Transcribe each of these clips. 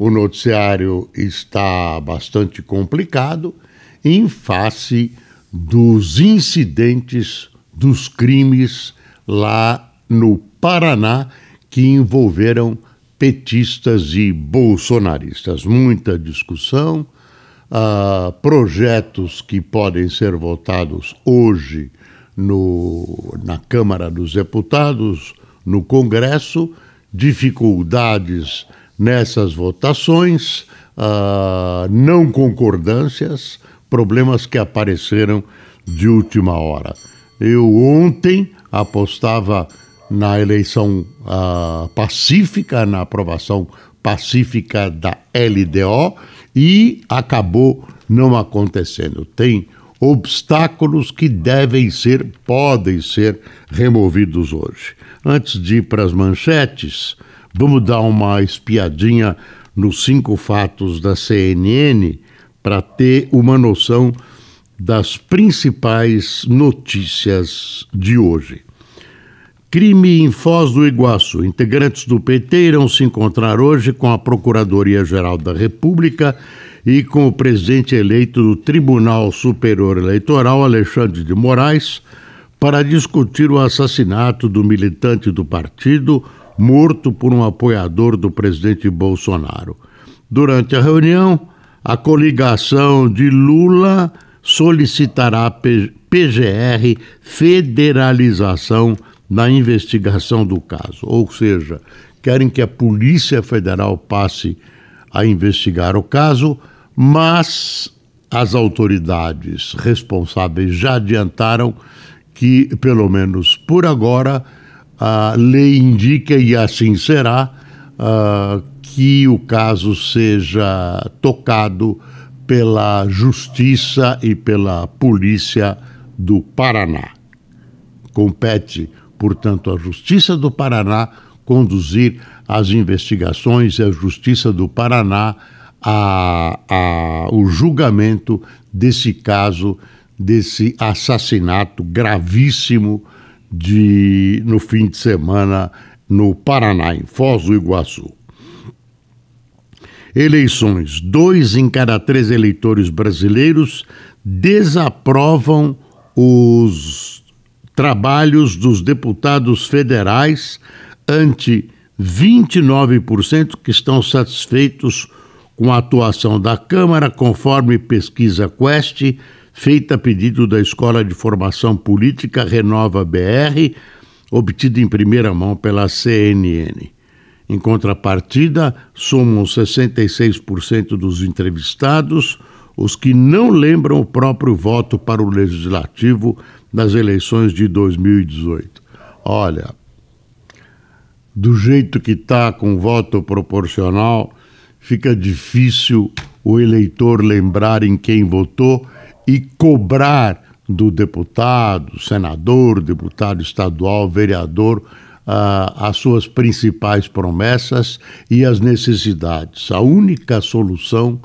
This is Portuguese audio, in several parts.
o noticiário está bastante complicado em face dos incidentes, dos crimes lá no Paraná que envolveram petistas e bolsonaristas. Muita discussão uh, projetos que podem ser votados hoje no, na Câmara dos Deputados, no Congresso, dificuldades nessas votações, uh, não concordâncias, problemas que apareceram de última hora. Eu ontem apostava na eleição uh, pacífica, na aprovação pacífica da LDO e acabou não acontecendo. Tem obstáculos que devem ser, podem ser removidos hoje. Antes de ir para as manchetes, vamos dar uma espiadinha nos cinco fatos da CNN para ter uma noção das principais notícias de hoje. Crime em Foz do Iguaçu. Integrantes do PT irão se encontrar hoje com a Procuradoria-Geral da República e com o presidente eleito do Tribunal Superior Eleitoral, Alexandre de Moraes, para discutir o assassinato do militante do partido morto por um apoiador do presidente Bolsonaro. Durante a reunião, a coligação de Lula solicitará PGR federalização na investigação do caso. Ou seja, querem que a Polícia Federal passe a investigar o caso, mas as autoridades responsáveis já adiantaram que, pelo menos por agora, a lei indica, e assim será, uh, que o caso seja tocado pela Justiça e pela Polícia do Paraná. Compete portanto, a Justiça do Paraná conduzir as investigações e a Justiça do Paraná a, a, o julgamento desse caso, desse assassinato gravíssimo de, no fim de semana no Paraná, em Foz do Iguaçu. Eleições. Dois em cada três eleitores brasileiros desaprovam os trabalhos dos deputados federais ante 29% que estão satisfeitos com a atuação da Câmara, conforme pesquisa Quest, feita a pedido da Escola de Formação Política Renova BR, obtida em primeira mão pela CNN. Em contrapartida, somam 66% dos entrevistados os que não lembram o próprio voto para o Legislativo nas eleições de 2018. Olha, do jeito que está com voto proporcional, fica difícil o eleitor lembrar em quem votou e cobrar do deputado, senador, deputado estadual, vereador, uh, as suas principais promessas e as necessidades. A única solução,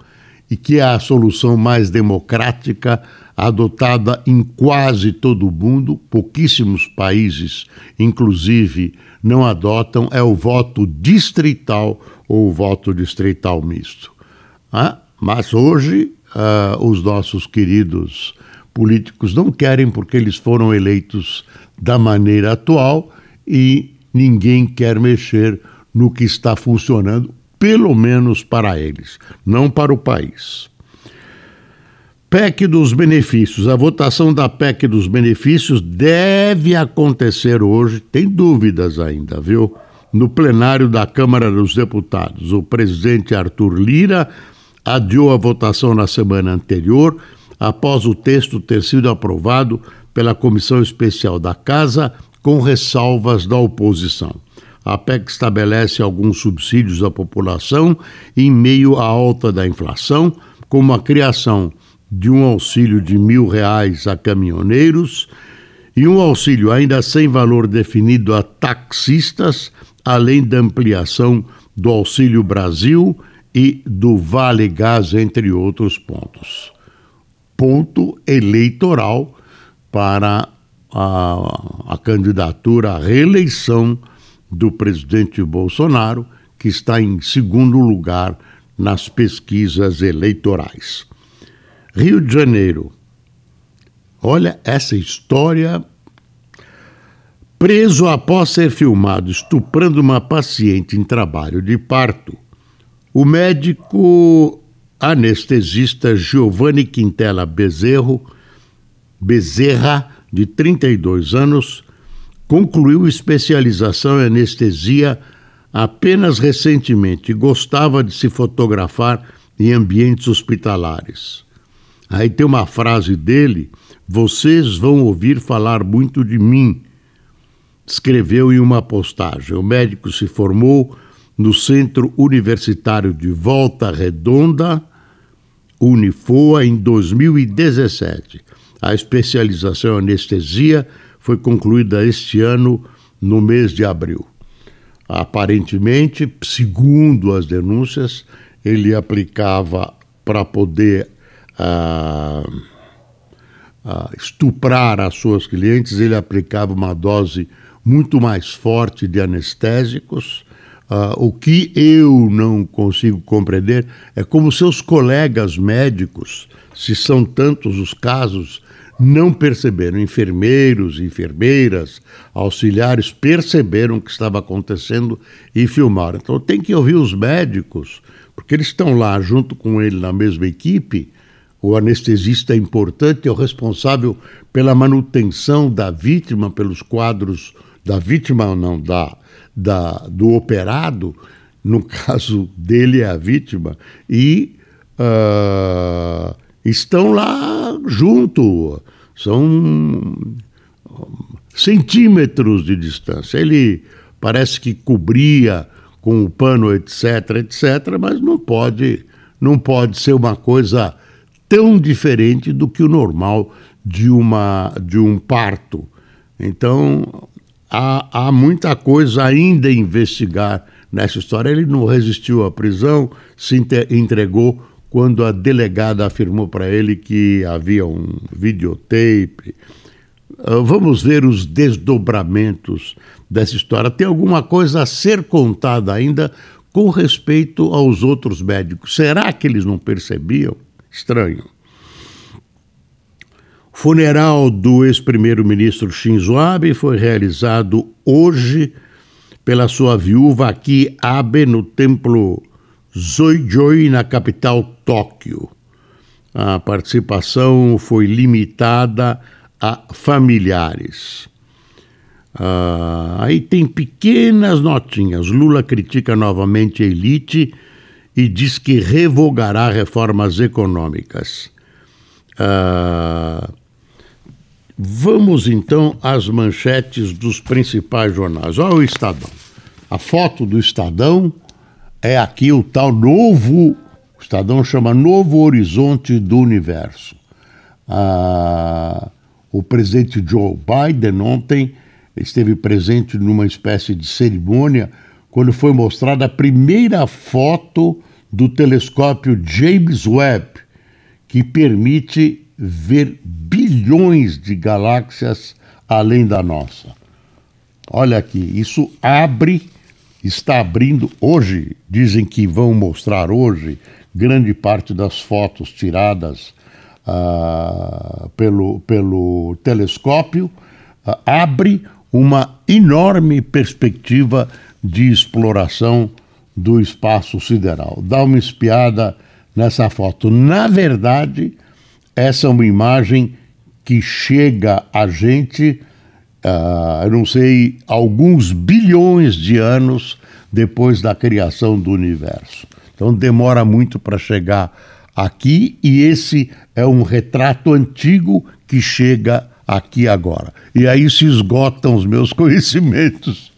e que é a solução mais democrática, adotada em quase todo o mundo, pouquíssimos países, inclusive, não adotam, é o voto distrital ou o voto distrital misto. Ah, mas hoje, ah, os nossos queridos políticos não querem porque eles foram eleitos da maneira atual e ninguém quer mexer no que está funcionando, pelo menos para eles, não para o país. PEC dos benefícios. A votação da PEC dos benefícios deve acontecer hoje, tem dúvidas ainda, viu? No plenário da Câmara dos Deputados. O presidente Arthur Lira adiou a votação na semana anterior, após o texto ter sido aprovado pela Comissão Especial da Casa, com ressalvas da oposição. A PEC estabelece alguns subsídios à população em meio à alta da inflação como a criação de um auxílio de mil reais a caminhoneiros e um auxílio ainda sem valor definido a taxistas, além da ampliação do Auxílio Brasil e do Vale Gás, entre outros pontos. Ponto eleitoral para a, a candidatura à reeleição do presidente Bolsonaro, que está em segundo lugar nas pesquisas eleitorais. Rio de Janeiro. Olha essa história. Preso após ser filmado estuprando uma paciente em trabalho de parto, o médico anestesista Giovanni Quintela Bezerro, Bezerra, de 32 anos, concluiu especialização em anestesia apenas recentemente e gostava de se fotografar em ambientes hospitalares. Aí tem uma frase dele: Vocês vão ouvir falar muito de mim. Escreveu em uma postagem. O médico se formou no Centro Universitário de Volta Redonda, Unifoa, em 2017. A especialização em anestesia foi concluída este ano, no mês de abril. Aparentemente, segundo as denúncias, ele aplicava para poder ah, ah, estuprar as suas clientes, ele aplicava uma dose muito mais forte de anestésicos. Ah, o que eu não consigo compreender é como seus colegas médicos, se são tantos os casos não perceberam. Enfermeiros, enfermeiras, auxiliares perceberam o que estava acontecendo e filmaram. Então tem que ouvir os médicos, porque eles estão lá junto com ele na mesma equipe. O anestesista é importante, é o responsável pela manutenção da vítima, pelos quadros da vítima ou não, da, da, do operado. No caso dele é a vítima. E. Uh, estão lá junto, são centímetros de distância. Ele parece que cobria com o pano, etc, etc, mas não pode, não pode ser uma coisa tão diferente do que o normal de, uma, de um parto. Então, há, há muita coisa ainda a investigar nessa história. Ele não resistiu à prisão, se entregou quando a delegada afirmou para ele que havia um videotape. Uh, vamos ver os desdobramentos dessa história. Tem alguma coisa a ser contada ainda com respeito aos outros médicos. Será que eles não percebiam? Estranho. Funeral do ex-primeiro-ministro Shinzo Abe foi realizado hoje pela sua viúva aqui, Abe, no templo Zoijoi, na capital Tóquio. A participação foi limitada a familiares. Ah, aí tem pequenas notinhas. Lula critica novamente a elite e diz que revogará reformas econômicas. Ah, vamos então às manchetes dos principais jornais. Olha o Estadão. A foto do Estadão é aqui o tal novo, o Estadão chama Novo Horizonte do Universo. Ah, o presidente Joe Biden ontem esteve presente numa espécie de cerimônia quando foi mostrada a primeira foto do telescópio James Webb, que permite ver bilhões de galáxias além da nossa. Olha aqui, isso abre está abrindo hoje, dizem que vão mostrar hoje, grande parte das fotos tiradas uh, pelo, pelo telescópio, uh, abre uma enorme perspectiva de exploração do espaço sideral. Dá uma espiada nessa foto. Na verdade, essa é uma imagem que chega a gente uh, eu não sei, alguns bilhões de anos depois da criação do universo. Então demora muito para chegar aqui e esse é um retrato antigo que chega aqui agora. E aí se esgotam os meus conhecimentos,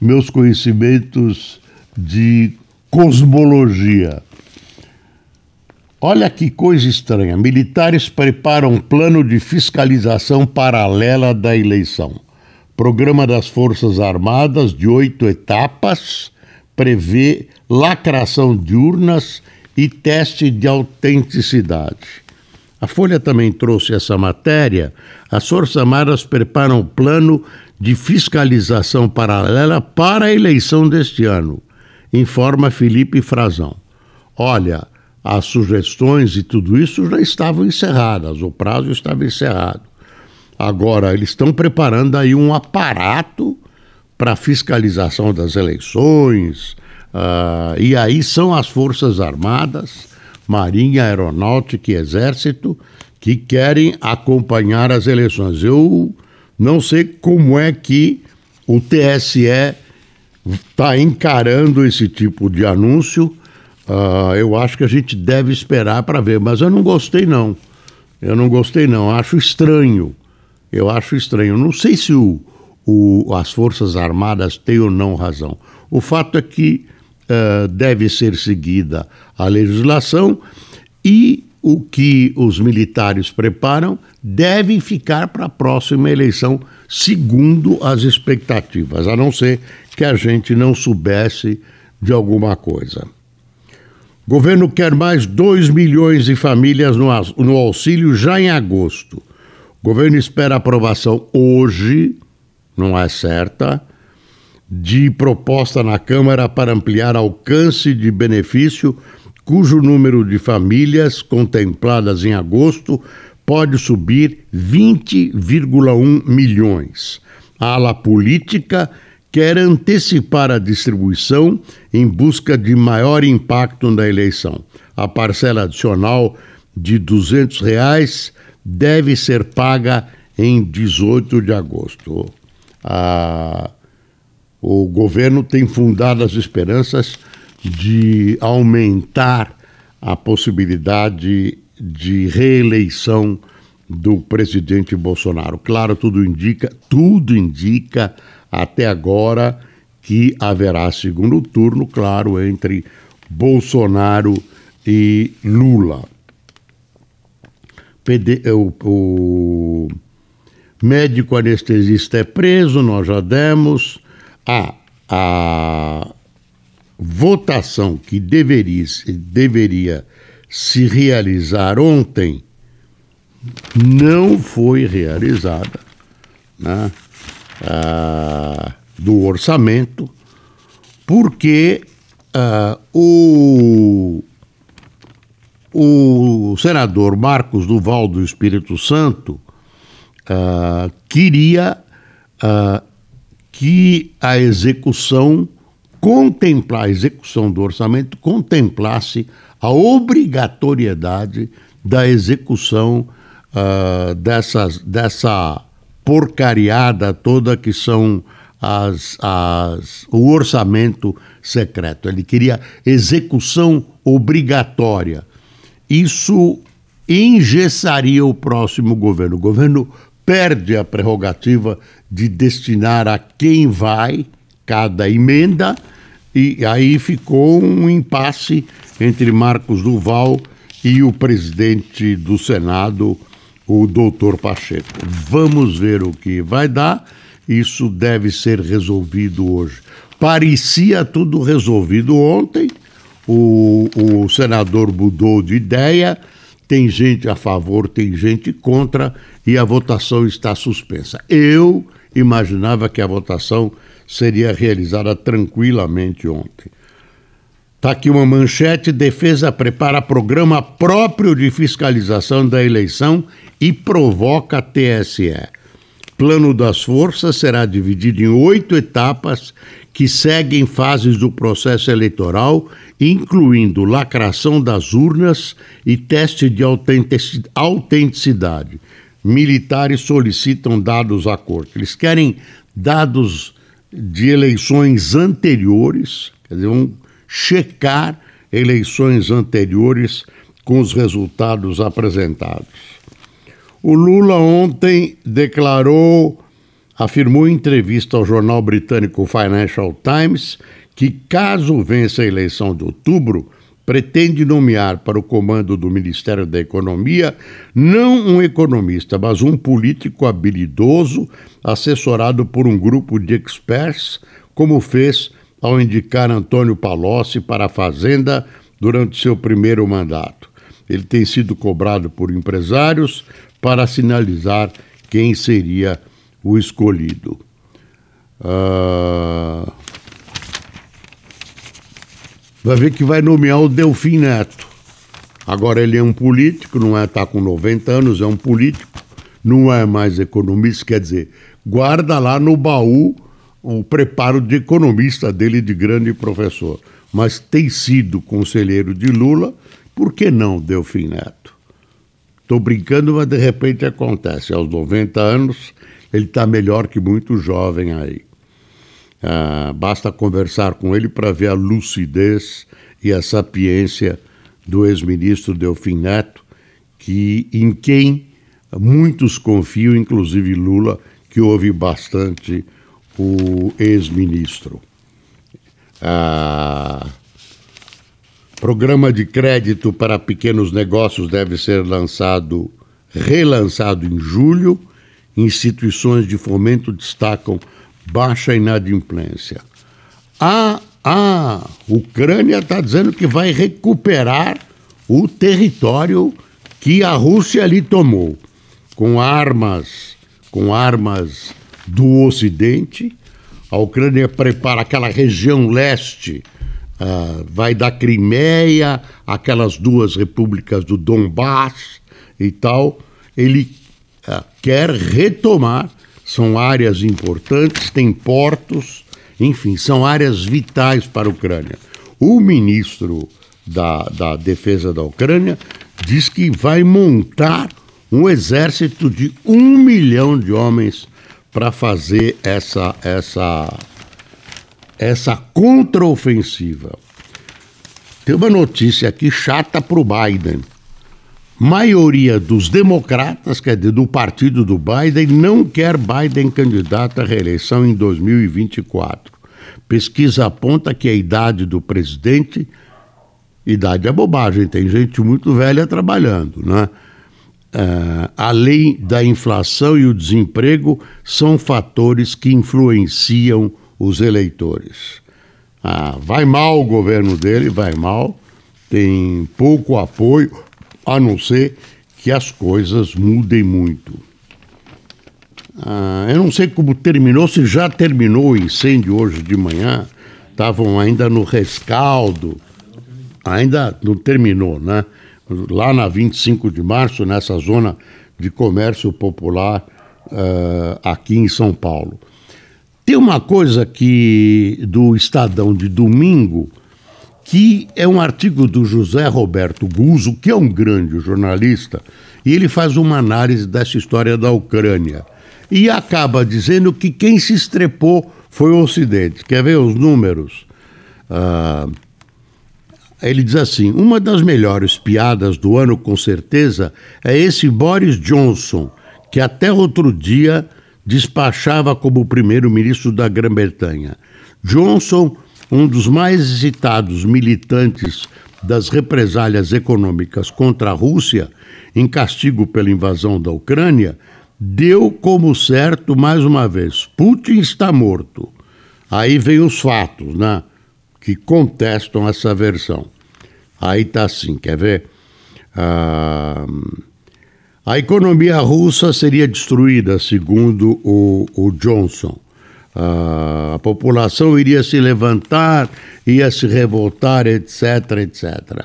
meus conhecimentos de cosmologia. Olha que coisa estranha. Militares preparam um plano de fiscalização paralela da eleição. Programa das Forças Armadas, de oito etapas, prevê lacração de urnas e teste de autenticidade. A Folha também trouxe essa matéria. As Forças Armadas preparam um plano de fiscalização paralela para a eleição deste ano, informa Felipe Frazão. Olha, as sugestões e tudo isso já estavam encerradas, o prazo estava encerrado. Agora, eles estão preparando aí um aparato para fiscalização das eleições, uh, e aí são as Forças Armadas, Marinha, Aeronáutica e Exército que querem acompanhar as eleições. Eu não sei como é que o TSE está encarando esse tipo de anúncio Uh, eu acho que a gente deve esperar para ver, mas eu não gostei não. Eu não gostei não, acho estranho. Eu acho estranho. Não sei se o, o, as Forças Armadas têm ou não razão. O fato é que uh, deve ser seguida a legislação e o que os militares preparam deve ficar para a próxima eleição, segundo as expectativas, a não ser que a gente não soubesse de alguma coisa. Governo quer mais 2 milhões de famílias no, auxílio já em agosto. Governo espera aprovação hoje, não é certa, de proposta na Câmara para ampliar alcance de benefício, cujo número de famílias contempladas em agosto pode subir 20,1 milhões. A ala política quer antecipar a distribuição em busca de maior impacto na eleição. A parcela adicional de 200 reais deve ser paga em 18 de agosto. o governo tem fundado as esperanças de aumentar a possibilidade de reeleição do presidente Bolsonaro. Claro, tudo indica, tudo indica até agora que haverá segundo turno, claro, entre Bolsonaro e Lula. O, o médico anestesista é preso, nós já demos. Ah, a votação que deveria, deveria se realizar ontem não foi realizada. Né? Uh, do orçamento, porque uh, o, o senador Marcos Duval do Espírito Santo uh, queria que a execução contemplar, a execução do orçamento contemplasse a obrigatoriedade da execução dessas, dessa porcariada toda que são as, as, o orçamento secreto. Ele queria execução obrigatória. Isso engessaria o próximo governo. O governo perde a prerrogativa de destinar a quem vai cada emenda, e aí ficou um impasse entre Marcos Duval e o presidente do Senado, o doutor Pacheco. Vamos ver o que vai dar. Isso deve ser resolvido hoje. Parecia tudo resolvido ontem. O, o senador mudou de ideia. Tem gente a favor, tem gente contra e a votação está suspensa. Eu imaginava que a votação seria realizada tranquilamente ontem. Está aqui uma manchete: defesa prepara programa próprio de fiscalização da eleição e provoca TSE. Plano das Forças será dividido em oito etapas que seguem fases do processo eleitoral, incluindo lacração das urnas e teste de autenticidade. Militares solicitam dados à corte. Eles querem dados de eleições anteriores, quer dizer, um checar eleições anteriores com os resultados apresentados. O Lula ontem declarou, afirmou em entrevista ao jornal britânico Financial Times, que caso vença a eleição de outubro, pretende nomear para o comando do Ministério da Economia não um economista, mas um político habilidoso, assessorado por um grupo de experts, como fez ao indicar Antônio Palocci para a Fazenda durante seu primeiro mandato. Ele tem sido cobrado por empresários para sinalizar quem seria o escolhido. Uh... Vai ver que vai nomear o Delfim Neto. Agora ele é um político, não é, está com 90 anos, é um político, não é mais economista, quer dizer, guarda lá no baú o preparo de economista dele de grande professor. Mas tem sido conselheiro de Lula, por que não Delfim Neto? Estou brincando, mas de repente acontece. Aos 90 anos, ele está melhor que muito jovem aí. Ah, basta conversar com ele para ver a lucidez e a sapiência do ex-ministro Delfim Neto, que, em quem muitos confiam, inclusive Lula, que ouve bastante o ex-ministro. Ah, programa de crédito para pequenos negócios deve ser lançado, relançado em julho. Instituições de fomento destacam baixa inadimplência. A, a Ucrânia está dizendo que vai recuperar o território que a Rússia lhe tomou, com armas, com armas do Ocidente. A Ucrânia prepara aquela região leste, uh, vai da Crimeia, aquelas duas repúblicas do Donbass e tal. Ele uh, quer retomar são áreas importantes, tem portos, enfim, são áreas vitais para a Ucrânia. O ministro da, da Defesa da Ucrânia diz que vai montar um exército de um milhão de homens para fazer essa, essa, essa contraofensiva. Tem uma notícia aqui chata para o Biden maioria dos democratas, quer dizer, do partido do Biden, não quer Biden candidato à reeleição em 2024. Pesquisa aponta que a idade do presidente, idade é bobagem, tem gente muito velha trabalhando, né? Uh, além da inflação e o desemprego, são fatores que influenciam os eleitores. Ah, vai mal o governo dele, vai mal, tem pouco apoio a não ser que as coisas mudem muito. Ah, eu não sei como terminou, se já terminou o incêndio hoje de manhã, estavam ainda no rescaldo, ainda não terminou, né? Lá na 25 de março, nessa zona de comércio popular uh, aqui em São Paulo. Tem uma coisa que do Estadão de domingo que é um artigo do José Roberto Guzzo, que é um grande jornalista, e ele faz uma análise dessa história da Ucrânia. E acaba dizendo que quem se estrepou foi o Ocidente. Quer ver os números? Ah, ele diz assim: uma das melhores piadas do ano, com certeza, é esse Boris Johnson, que até outro dia despachava como primeiro-ministro da Grã-Bretanha. Johnson um dos mais citados militantes das represálias econômicas contra a Rússia, em castigo pela invasão da Ucrânia, deu como certo mais uma vez: Putin está morto. Aí vem os fatos, né? Que contestam essa versão. Aí tá assim, quer ver? Ah, a economia russa seria destruída, segundo o, o Johnson a população iria se levantar, ia se revoltar, etc, etc.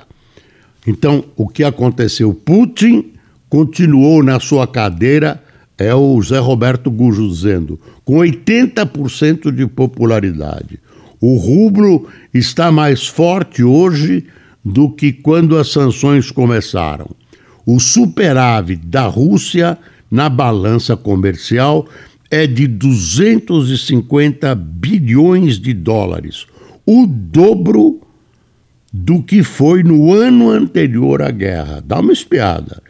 Então, o que aconteceu? Putin continuou na sua cadeira, é o Zé Roberto Gujo dizendo, com 80% de popularidade. O rublo está mais forte hoje do que quando as sanções começaram. O superávit da Rússia na balança comercial é de 250 bilhões de dólares, o dobro do que foi no ano anterior à guerra. Dá uma espiada.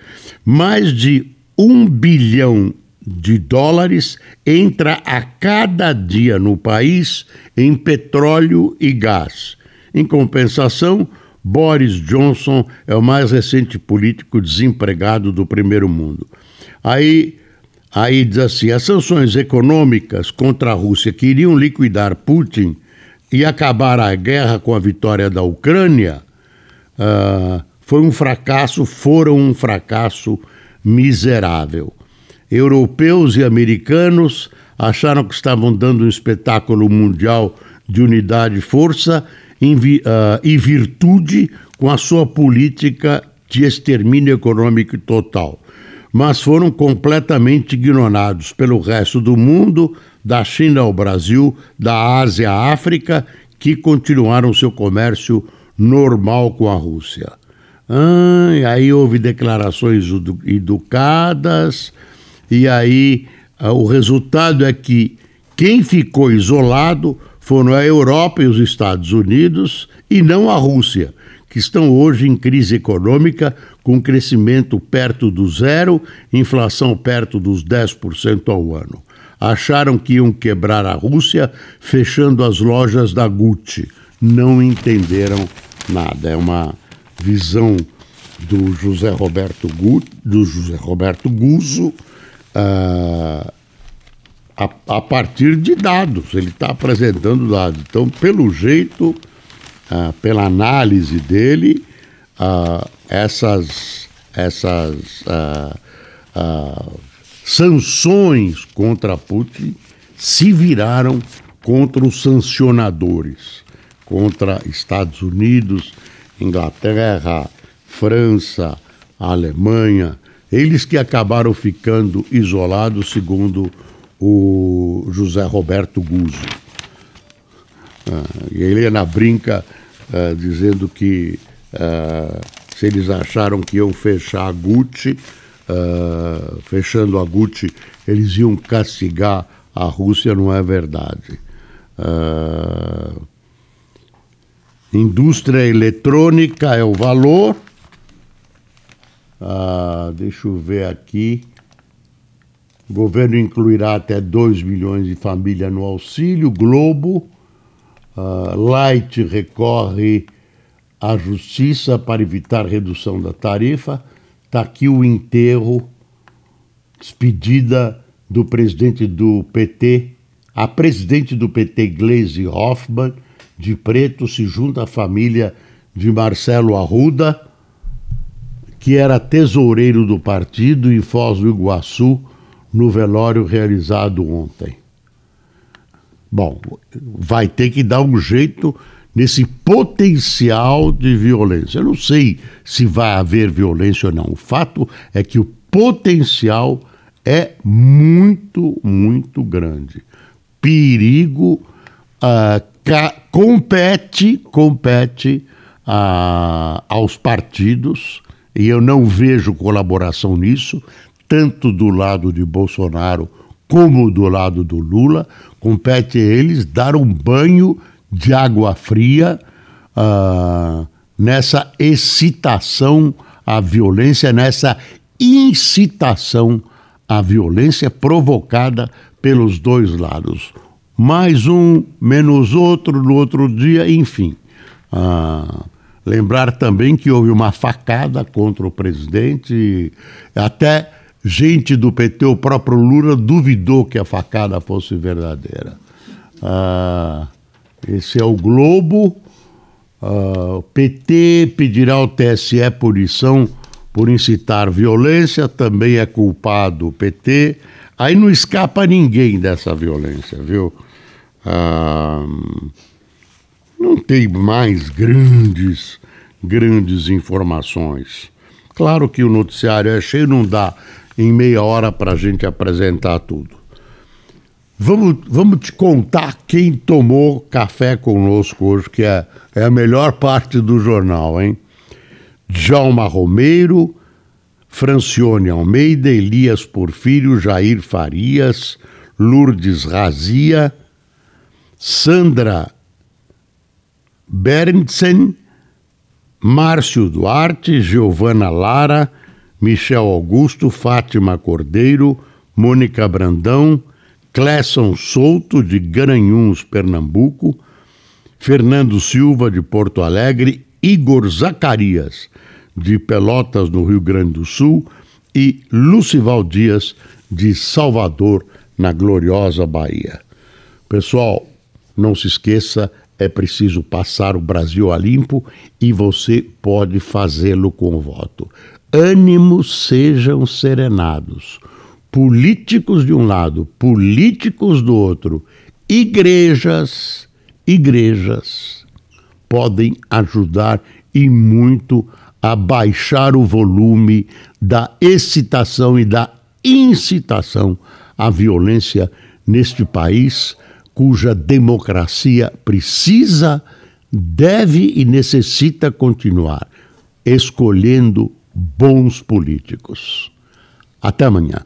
Mais de um bilhão de dólares entra a cada dia no país em petróleo e gás. Em compensação, Boris Johnson é o mais recente político desempregado do primeiro mundo. Aí, aí diz assim: as sanções econômicas contra a Rússia que iriam liquidar Putin e acabar a guerra com a vitória da Ucrânia uh, foi um fracasso, foram um fracasso miserável. Europeus e americanos acharam que estavam dando um espetáculo mundial de unidade e força em, uh, e virtude com a sua política de extermínio econômico total, mas foram completamente ignorados pelo resto do mundo, da China ao Brasil, da Ásia à África, que continuaram seu comércio normal com a Rússia. Ah, aí houve declarações educadas, e aí ah, o resultado é que quem ficou isolado foram a Europa e os Estados Unidos e não a Rússia, que estão hoje em crise econômica, com crescimento perto do zero, inflação perto dos 10% ao ano. Acharam que iam quebrar a Rússia fechando as lojas da Gucci. Não entenderam nada. É uma visão do José Roberto, Gu, do José Roberto Guzzo. Uh, a, a partir de dados, ele está apresentando dados. Então, pelo jeito, ah, pela análise dele, ah, essas, essas ah, ah, sanções contra Putin se viraram contra os sancionadores, contra Estados Unidos, Inglaterra, França, Alemanha, eles que acabaram ficando isolados, segundo o José Roberto Guzzo. Ah, e a Helena brinca ah, dizendo que ah, se eles acharam que iam fechar a Gucci, ah, fechando a Gucci, eles iam castigar a Rússia, não é verdade. Ah, indústria eletrônica é o valor. Ah, deixa eu ver aqui. O governo incluirá até 2 milhões de famílias no auxílio. Globo, uh, Light recorre à justiça para evitar redução da tarifa. Está aqui o enterro, despedida do presidente do PT. A presidente do PT, Gleisi Hoffmann, de preto, se junta à família de Marcelo Arruda, que era tesoureiro do partido em Foz do Iguaçu no velório realizado ontem. Bom, vai ter que dar um jeito nesse potencial de violência. Eu não sei se vai haver violência ou não. O fato é que o potencial é muito, muito grande. Perigo uh, compete, compete uh, aos partidos, e eu não vejo colaboração nisso, tanto do lado de Bolsonaro como do lado do Lula, compete a eles dar um banho de água fria uh, nessa excitação à violência, nessa incitação à violência provocada pelos dois lados. Mais um, menos outro, no outro dia, enfim. Uh, lembrar também que houve uma facada contra o presidente, até gente do PT, o próprio Lula, duvidou que a facada fosse verdadeira. Ah, esse é o Globo. Ah, o PT pedirá ao TSE punição por incitar violência, também é culpado o PT. Aí não escapa ninguém dessa violência, viu? Ah, não tem mais grandes, grandes informações. Claro que o noticiário é cheio, não dá em meia hora para a gente apresentar tudo. Vamos, vamos te contar quem tomou café conosco hoje, que é, é a melhor parte do jornal, hein? Djalma Romeiro, Francione Almeida, Elias Porfírio, Jair Farias, Lourdes Razia, Sandra Berndsen, Márcio Duarte, Giovana Lara, Michel Augusto, Fátima Cordeiro, Mônica Brandão, Clesson Souto, de Garanhuns, Pernambuco, Fernando Silva, de Porto Alegre, Igor Zacarias, de Pelotas, no Rio Grande do Sul, e Lucival Dias, de Salvador, na gloriosa Bahia. Pessoal, não se esqueça, é preciso passar o Brasil a limpo e você pode fazê-lo com o voto. Ânimos sejam serenados. Políticos de um lado, políticos do outro, igrejas, igrejas podem ajudar e muito a baixar o volume da excitação e da incitação à violência neste país cuja democracia precisa, deve e necessita continuar escolhendo bons políticos. Até amanhã.